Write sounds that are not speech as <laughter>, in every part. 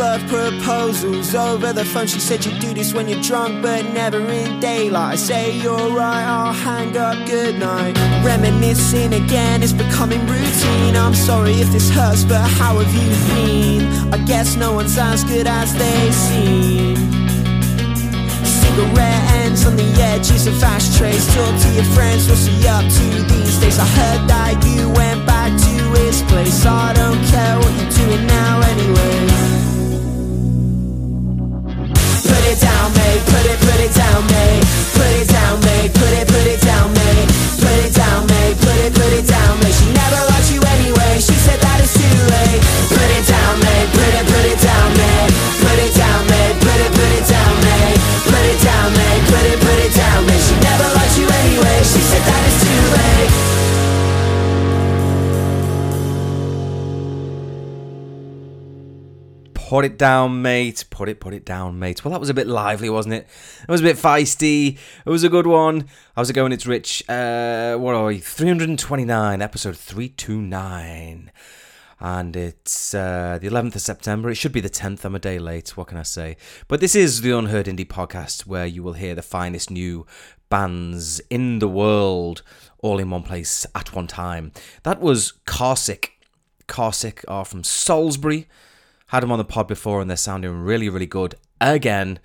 slurred proposals over the phone. She said you do this when you're drunk, but never in daylight. I say you're right, I'll hang up, good night. Reminiscing again, it's becoming routine. I'm sorry if this hurts, but how have you been? I guess no one's as good as they seem. Cigarette ends on the edges of ashtrays. Talk to your friends, what's he up to these days? I heard that you went back to his place. I don't Put it down, mate. Put it, put it down, mate. Well, that was a bit lively, wasn't it? It was a bit feisty. It was a good one. How's it going? It's Rich. Uh, what are we? 329, episode 329. And it's uh, the 11th of September. It should be the 10th. I'm a day late. What can I say? But this is the Unheard Indie podcast where you will hear the finest new bands in the world all in one place at one time. That was Carsick. Carsick are from Salisbury. Had them on the pod before and they're sounding really, really good. Again,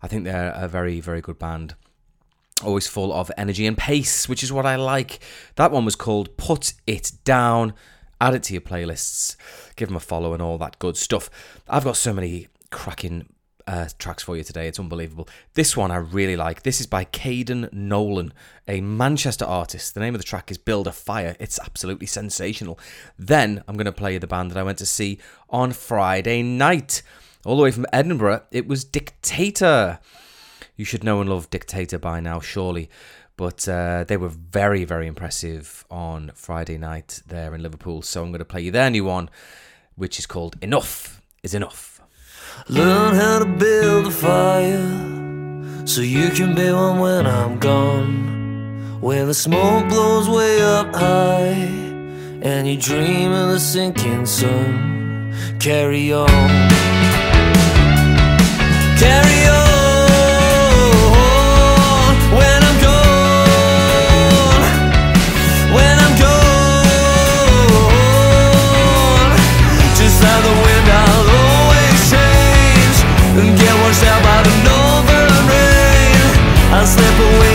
I think they're a very, very good band. Always full of energy and pace, which is what I like. That one was called Put It Down. Add it to your playlists. Give them a follow and all that good stuff. I've got so many cracking uh, tracks for you today. It's unbelievable. This one I really like. This is by Kaiden Nolan, a Manchester artist. The name of the track is Build a Fire. It's absolutely sensational. Then I'm going to play you the band that I went to see on Friday night. All the way from Edinburgh, it was Dictator. You should know and love Dictator by now, surely. But uh, they were very, very impressive on Friday night there in Liverpool. So I'm going to play you their new one, which is called Enough is Enough. Learn how to build a fire so you can be one when I'm gone. When the smoke blows way up high and you dream of the sinking sun, carry on. Carry on. Slip away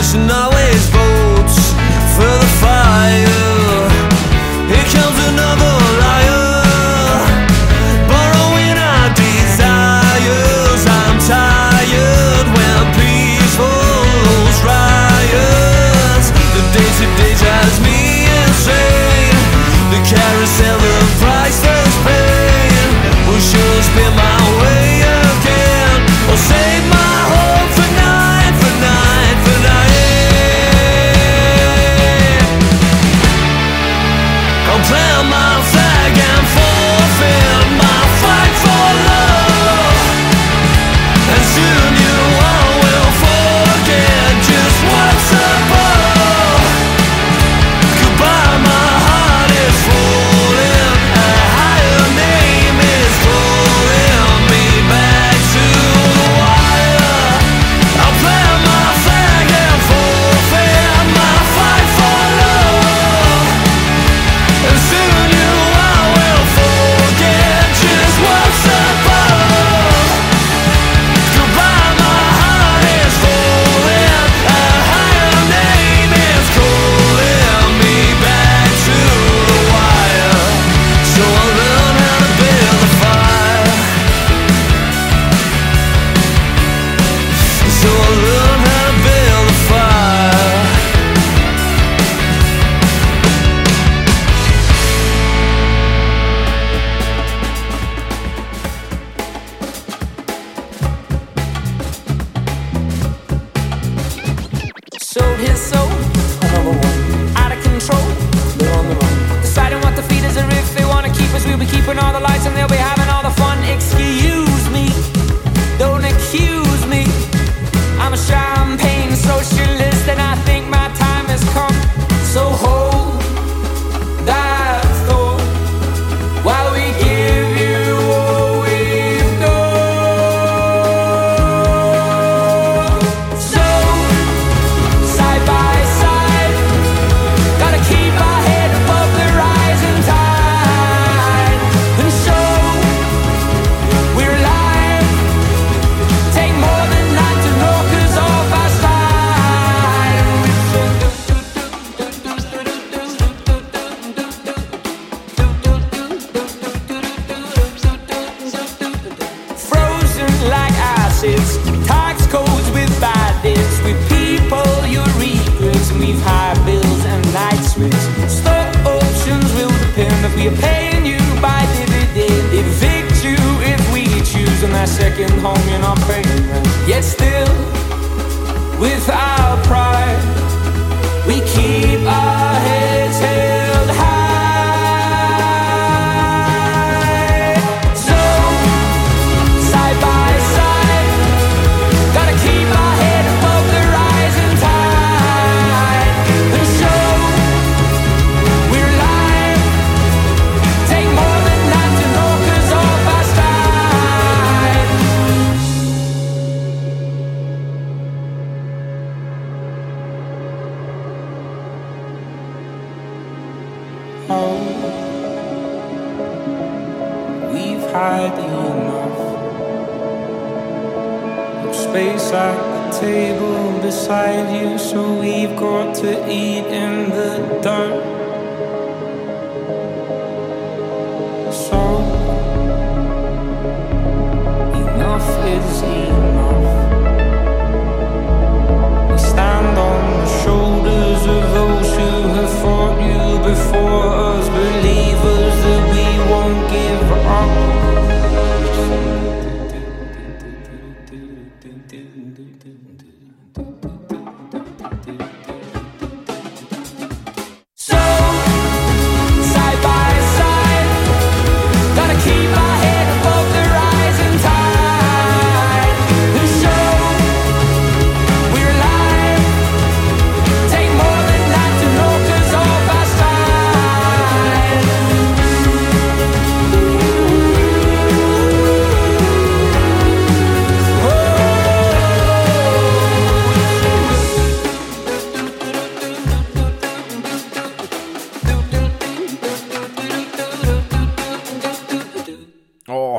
There's up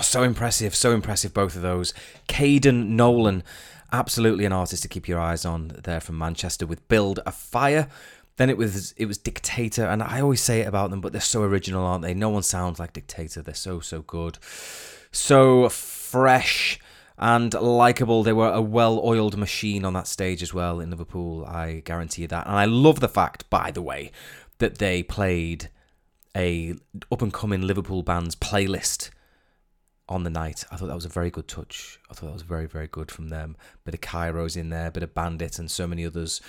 Oh, so impressive, so impressive, both of those. Kaiden Nolan Absolutely an artist to keep your eyes on there from Manchester with Build a Fire. Then it was it was Dictator, and I always say it about them, but they're so original, aren't they? No one sounds like Dictator. They're so so good, so fresh and likable. They were a well-oiled machine on that stage as well in Liverpool. I guarantee you that. And I love the fact, by the way, that they played a up-and-coming Liverpool band's playlist on the night. I thought that was a very good touch. I thought that was very, very good from them. Bit of Kairos in there, a bit of Bandit, and so many others.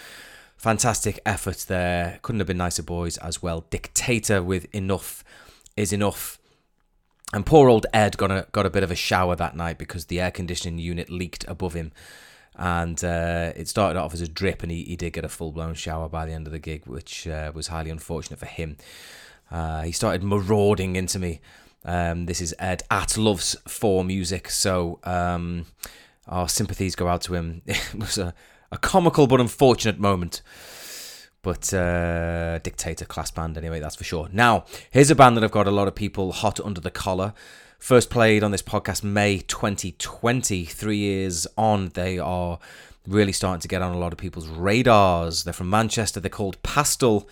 Fantastic effort there. Couldn't have been nicer boys as well. Dictator with enough is enough. And poor old Ed got a got a bit of a shower that night because the air conditioning unit leaked above him, and uh, it started off as a drip, and he, he did get a full blown shower by the end of the gig, which uh, was highly unfortunate for him. Uh, he started marauding into me. Um, this is Ed at Loves for Music, so um, our sympathies go out to him. <laughs> It was a, a comical but unfortunate moment. But uh, Dictator class band, anyway, that's for sure. Now, here's a band that I've got a lot of people hot under the collar. First played on this podcast May 2020. Three years on, they are really starting to get on a lot of people's radars. They're from Manchester. They're called Pastel.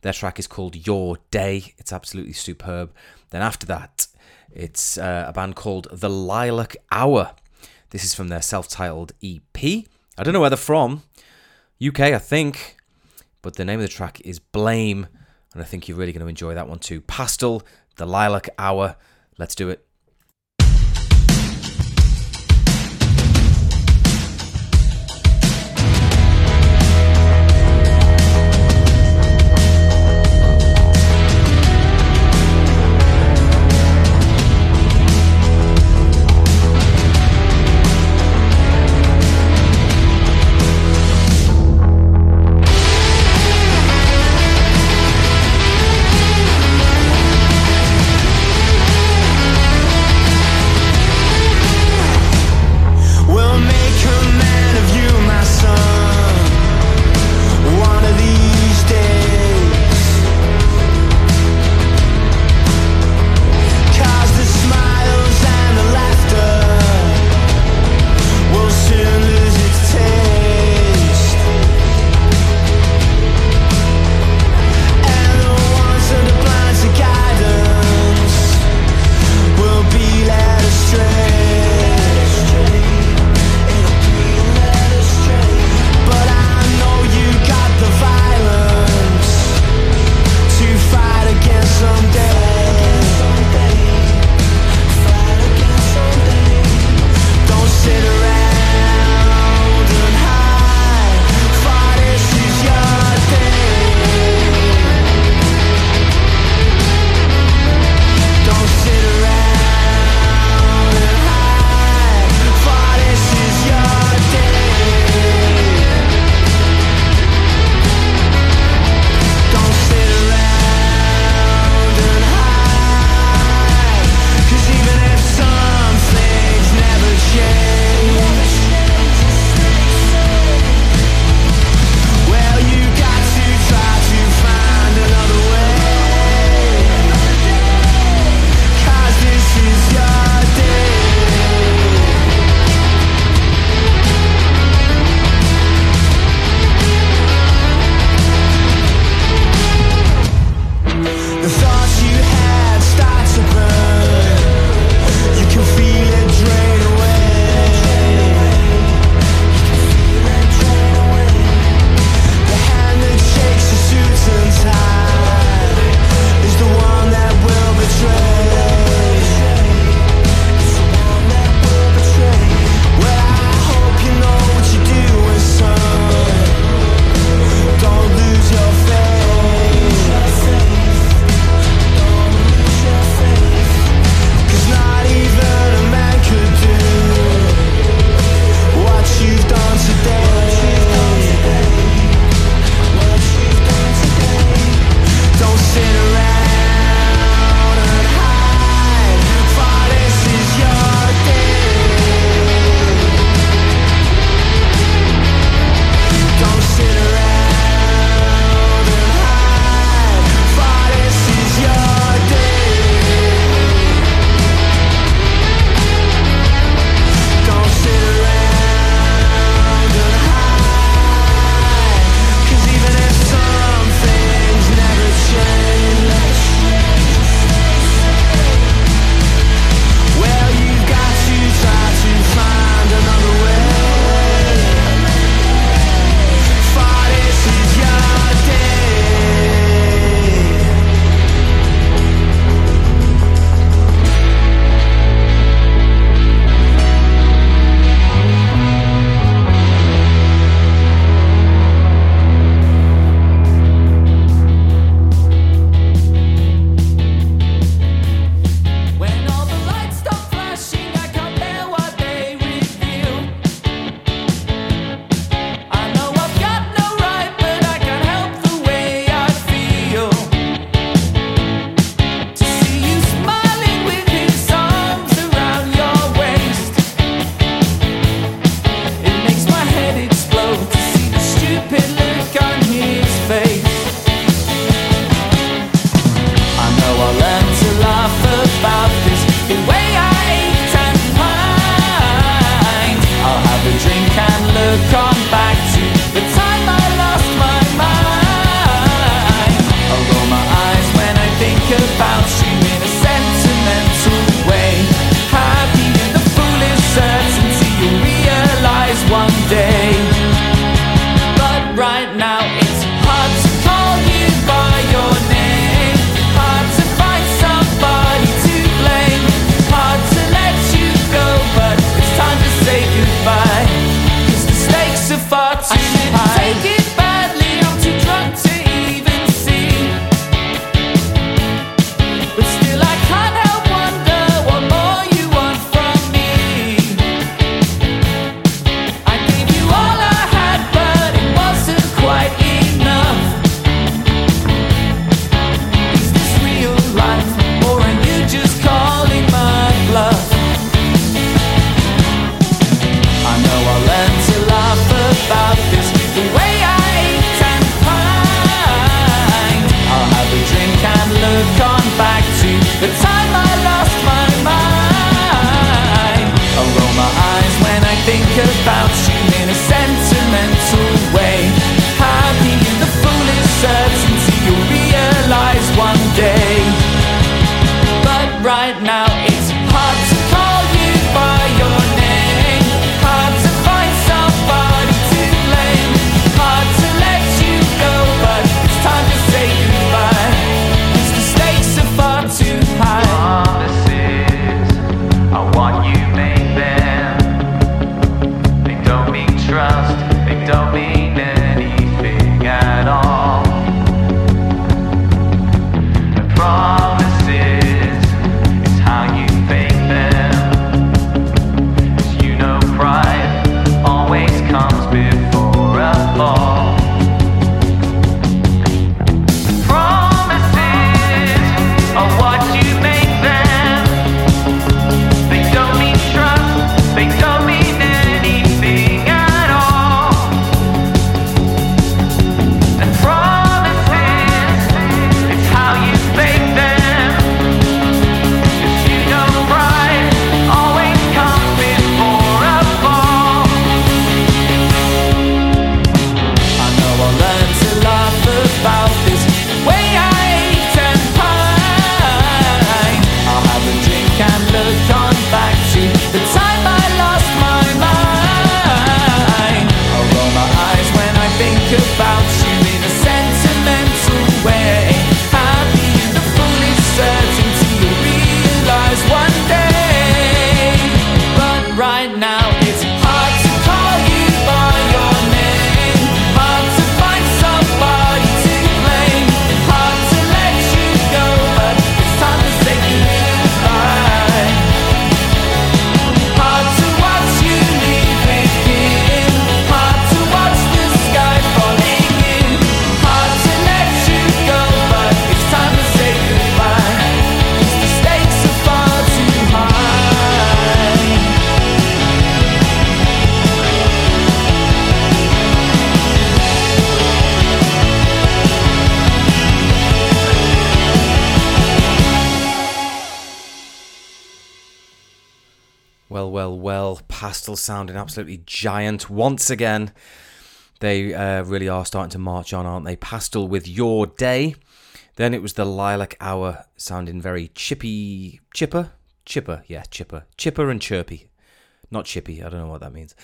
Their track is called Your Day. It's absolutely superb. Then after that, it's uh, a band called The Lilac Hour. This is from their self titled EP. I don't know where they're from. UK, I think. But the name of the track is Blame. And I think you're really going to enjoy that one too. Pastel, The Lilac Hour. Let's do it. Well, well. Pastel sounding absolutely giant once again. They uh, really are starting to march on, aren't they? Pastel with Your Day. Then it was the Lilac Hour sounding very chippy. Chipper? Chipper, yeah, chipper. Chipper and chirpy. Not chippy, I don't know what that means.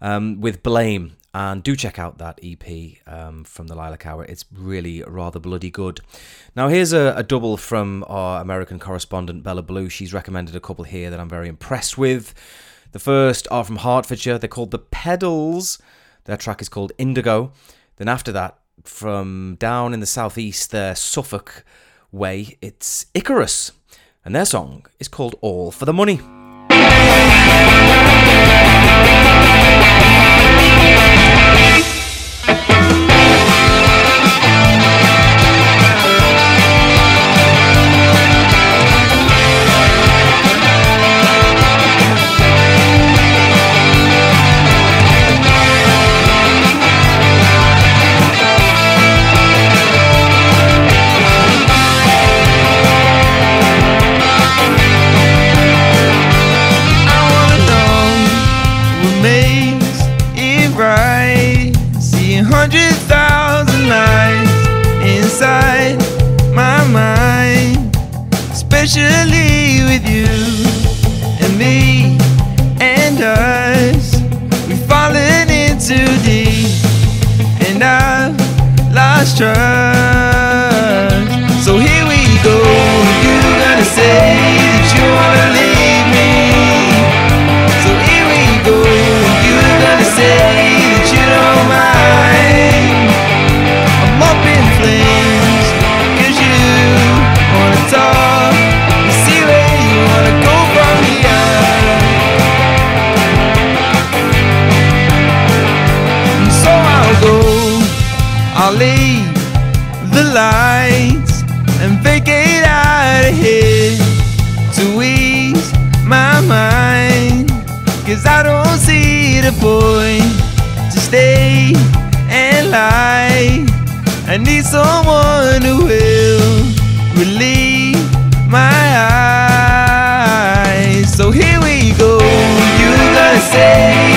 Um, with Blame. And do check out that EP um, from the Lilac Hour. It's really rather bloody good. Now, here's a, a, double from our American correspondent, Bella Blue. She's recommended a couple here that I'm very impressed with. The first are from Hertfordshire. They're called The Pedals. Their track is called Indigo. Then, after that, from down in the southeast, their Suffolk way, it's Ikarus. And their song is called All for the Money. Especially with you and me and us. We've fallen into deep, and I've lost trust. Leave the lights and vacate out of here to ease my mind. Cause I don't see the point to stay and lie. I need someone who will relieve my eyes. So here we go. You're gonna say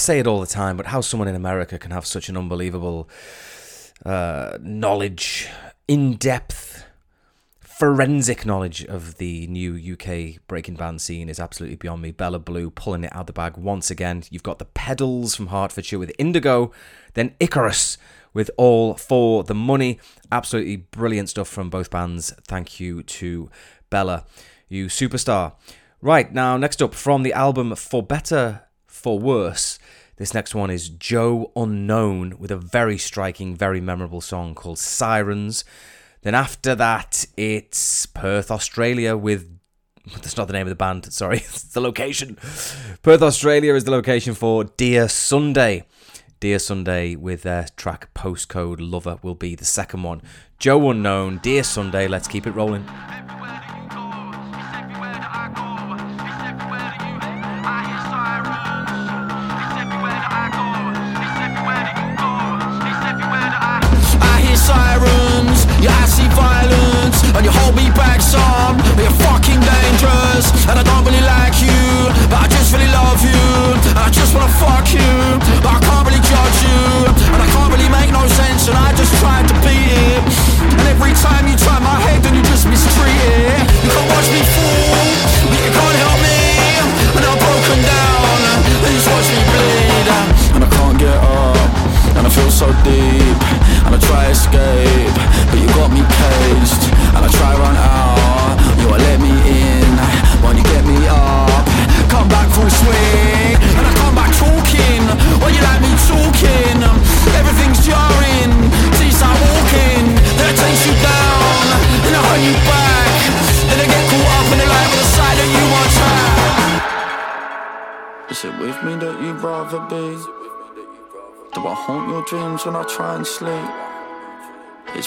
say it all the time, but how someone in America can have such an unbelievable uh, knowledge, in depth, forensic knowledge of the new UK breaking band scene is absolutely beyond me. Bella Blue pulling it out the bag once again. You've got the Pedals from Hertfordshire with Indigo, then Ikarus with All for the Money. Absolutely brilliant stuff from both bands. Thank you to Bella, you superstar. Right, now, next up from the album For Better, For Worse. This next one is Joe Unknown with a very striking, very memorable song called Sirens. Then after that, it's Perth, Australia with. <laughs> That's not the name of the band, sorry, <laughs> it's the location. Perth, Australia is the location for Dear Sunday. Dear Sunday with their track Postcode Lover will be the second one. Joe Unknown, Dear Sunday, let's keep it rolling. I violence, and you hold me back some. But you're fucking dangerous, and I don't really like you, but I just really love you, and I just wanna fuck you, but I can't really judge you, and I can't really make no sense, and I just tried to beat it. And every time you try my head, then you just mistreat it.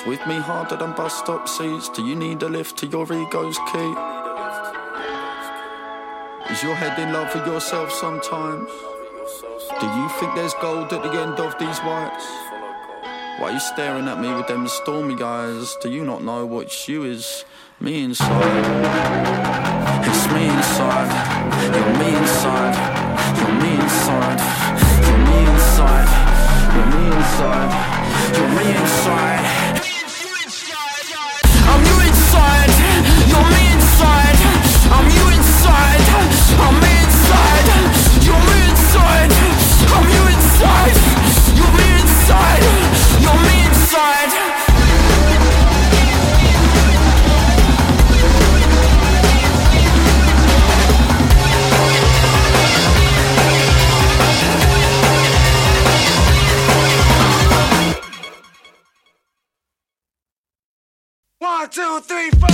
With me harder than bus stop seats. Do you need a lift to your ego's key? Is your head in love with yourself sometimes? Do you think there's gold at the end of these whites? Why are you staring at me with them stormy eyes? Do you not know what you is me inside? It's me inside. You're me inside. You're me inside. You're me inside. You're me inside. You're me inside. I'm inside. You're me inside. One, two, three, four.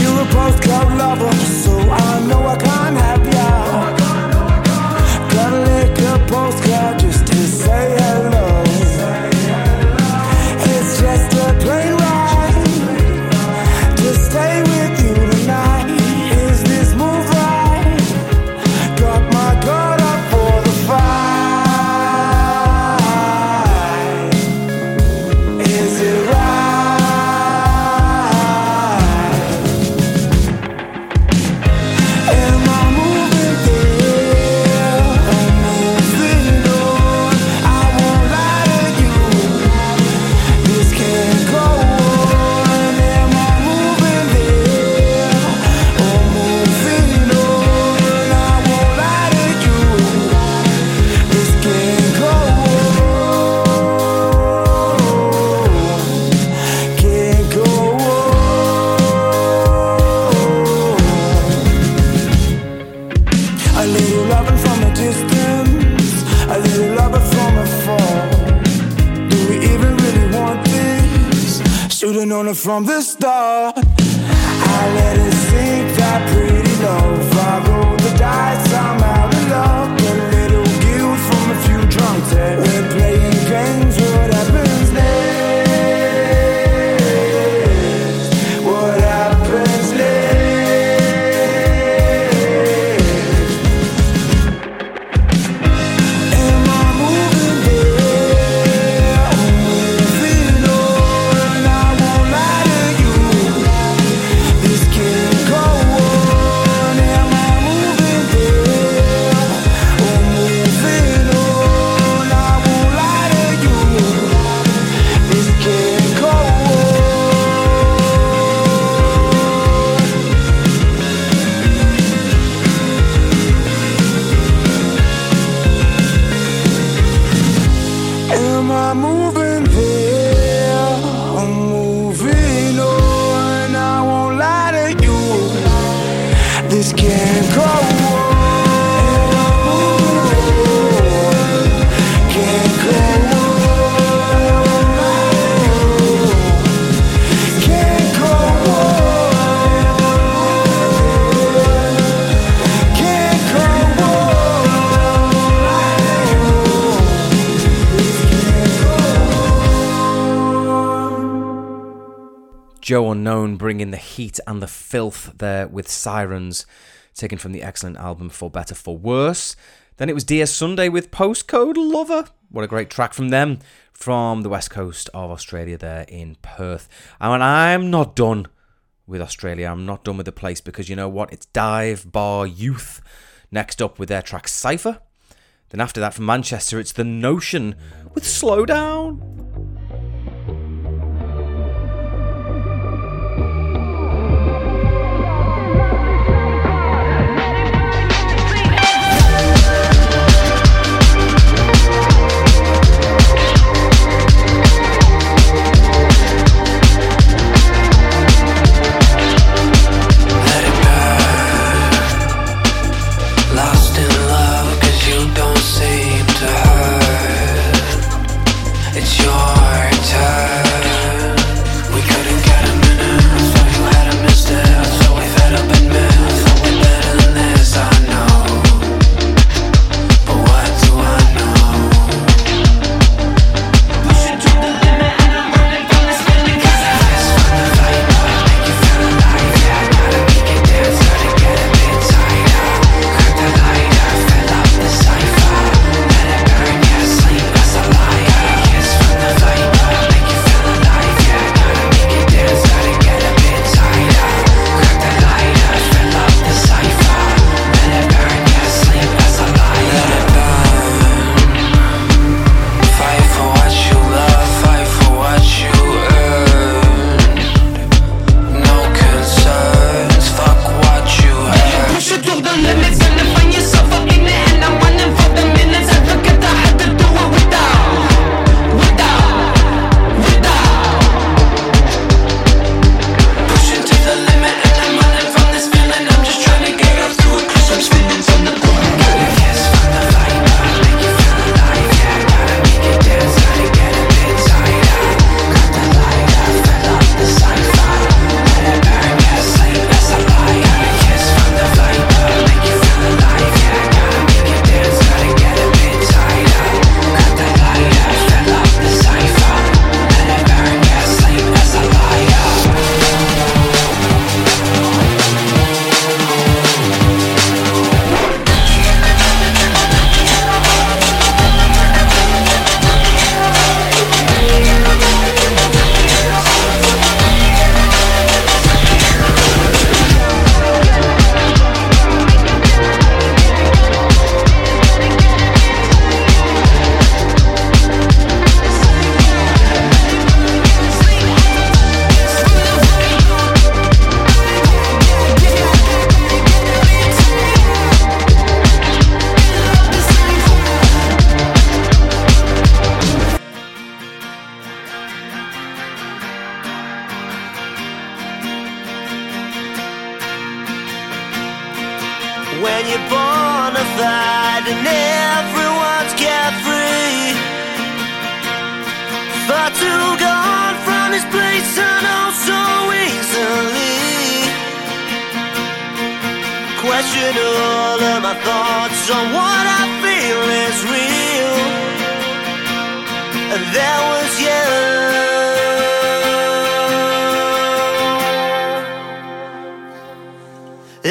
You're a postcode lover, so I know I can't have ya. From the start. Joe Unknown bringing the heat and the filth there with Sirens, taken from the excellent album For Better For Worse. Then it was Dear Sunday with Postcode Lover. What a great track from them from the west coast of Australia there in Perth. I mean, I'm not done with Australia. I'm not done with the place because you know what? It's Divebar Youth next up with their track Cypher. Then after that from Manchester, it's The Notion with Slow Down.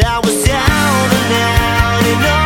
I was down and out and out.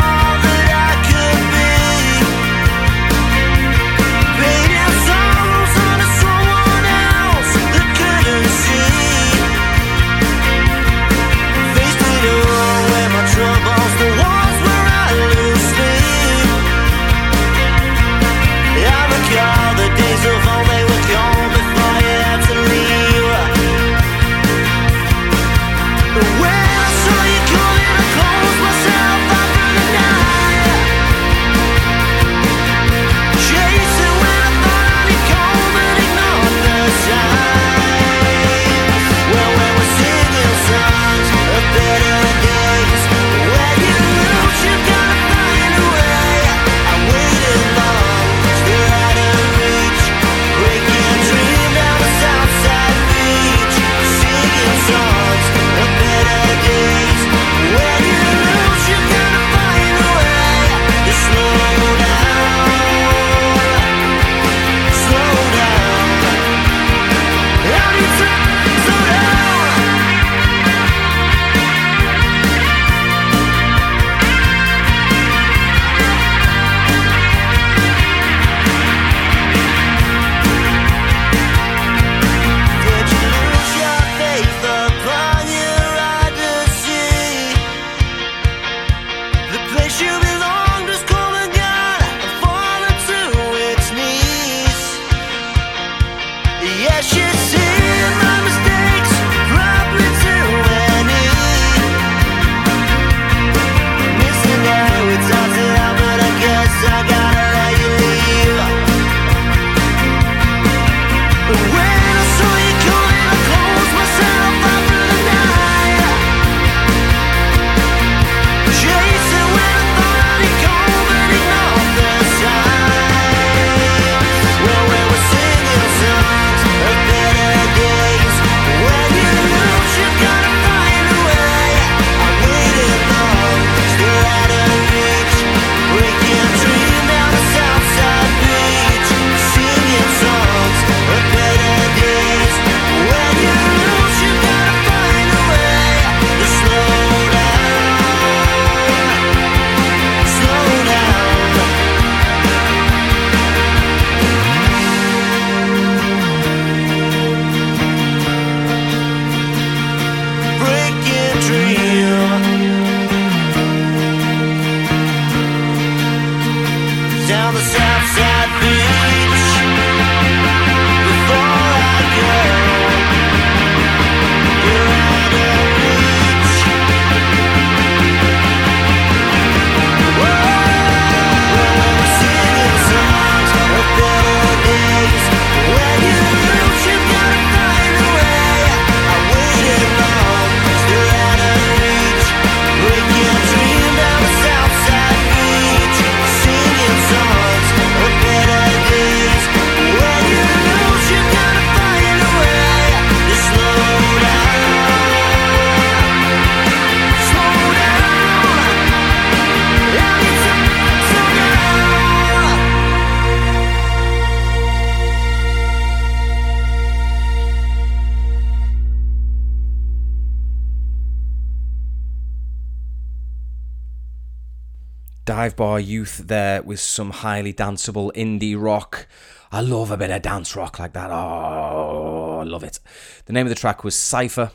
Divebar Youth there with some highly danceable indie rock. I love a bit of dance rock like that. Oh, I love it. The name of the track was Cypher.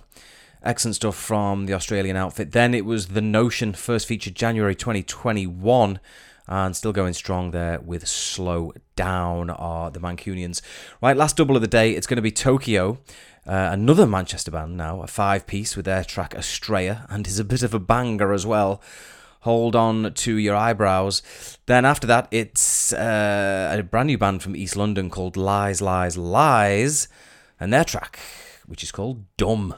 Excellent stuff from the Australian outfit. Then it was The Notion, first featured January 2021, and still going strong there with Slow Down, are the Mancunians. Right, last double of the day, it's going to be Tokeo. Uh, another Manchester band now, a five piece with their track Estrella, and is a bit of a banger as well. Hold on to your eyebrows. Then after that, it's uh, a brand new band from East London called Lies, Lies, Lies, and their track, which is called Dumb.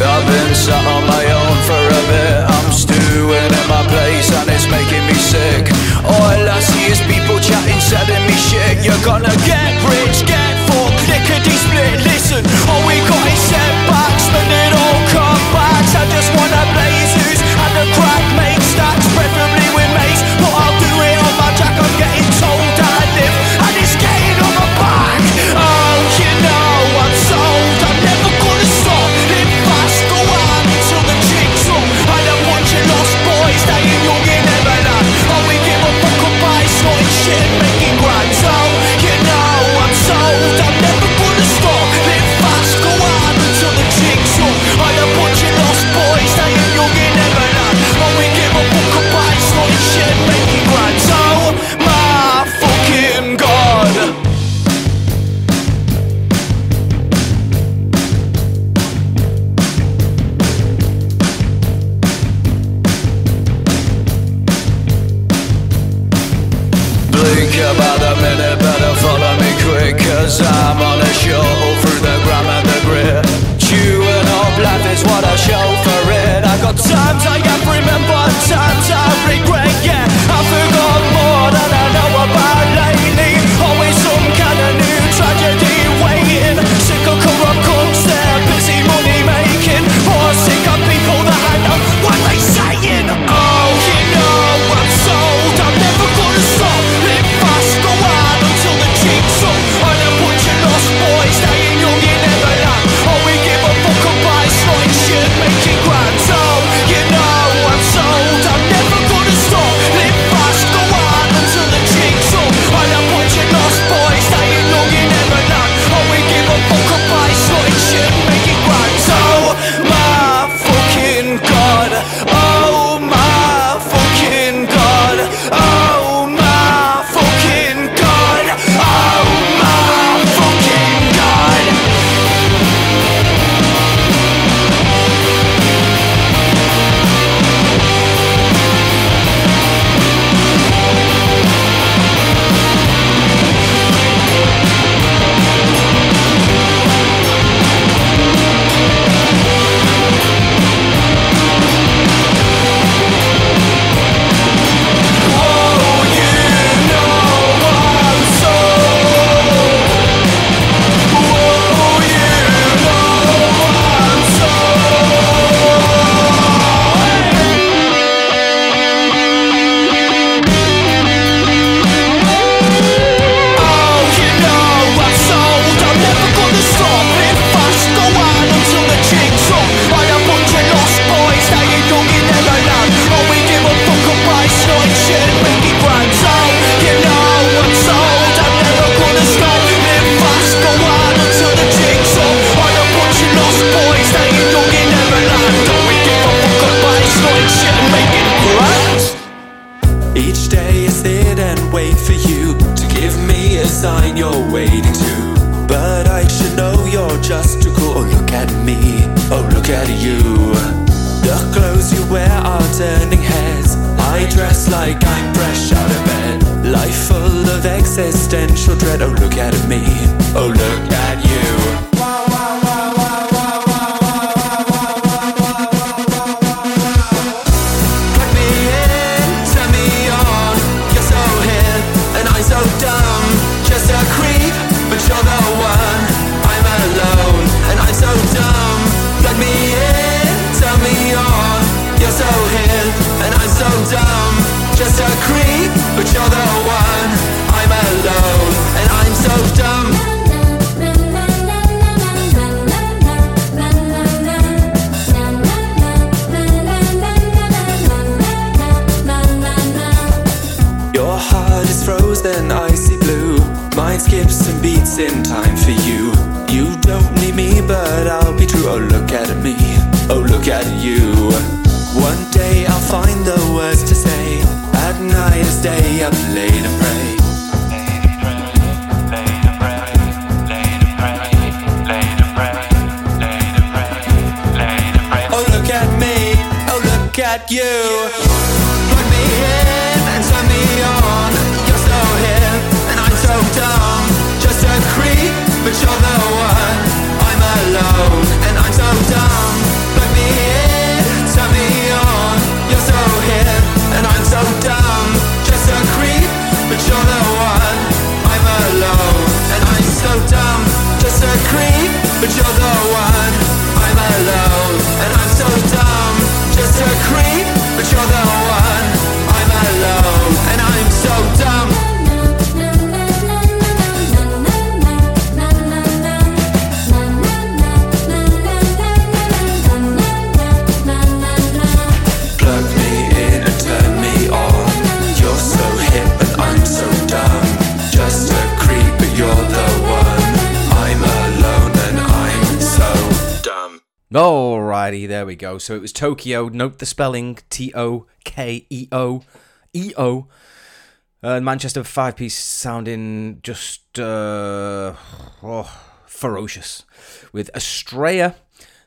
I've been sat making me sick. All I see is people chatting, selling me shit. You're gonna get rich, turning heads. I dress like I'm fresh out of bed. Life full of existential dread. Oh, look at me. Go. So it was Tokeo. Note the spelling T O K E O E O. Uh, Manchester five piece sounding just uh, oh, ferocious. With Estrella,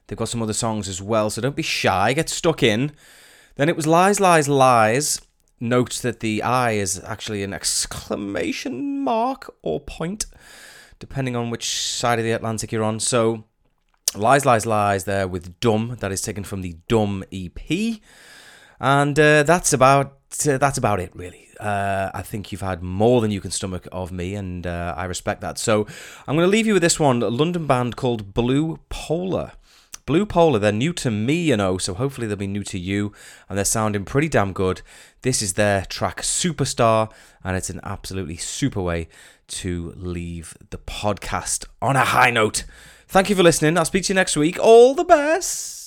they've got some other songs as well, so don't be shy. Get stuck in. Then it was Lies, Lies, Lies. Note that the I is actually an exclamation mark or point, depending on which side of the Atlantic you're on. So Lies, Lies, Lies there with Dumb. That is taken from the Dumb EP. And uh, that's about uh, that's about it, really. Uh, I think you've had more than you can stomach of me, and uh, I respect that. So I'm going to leave you with this one, a London band called Blue Polar. Blue Polar, they're new to me, you know, so hopefully they'll be new to you, and they're sounding pretty damn good. This is their track Superstar, and it's an absolutely super way to leave the podcast on a high note. Thank you for listening. I'll speak to you next week. All the best.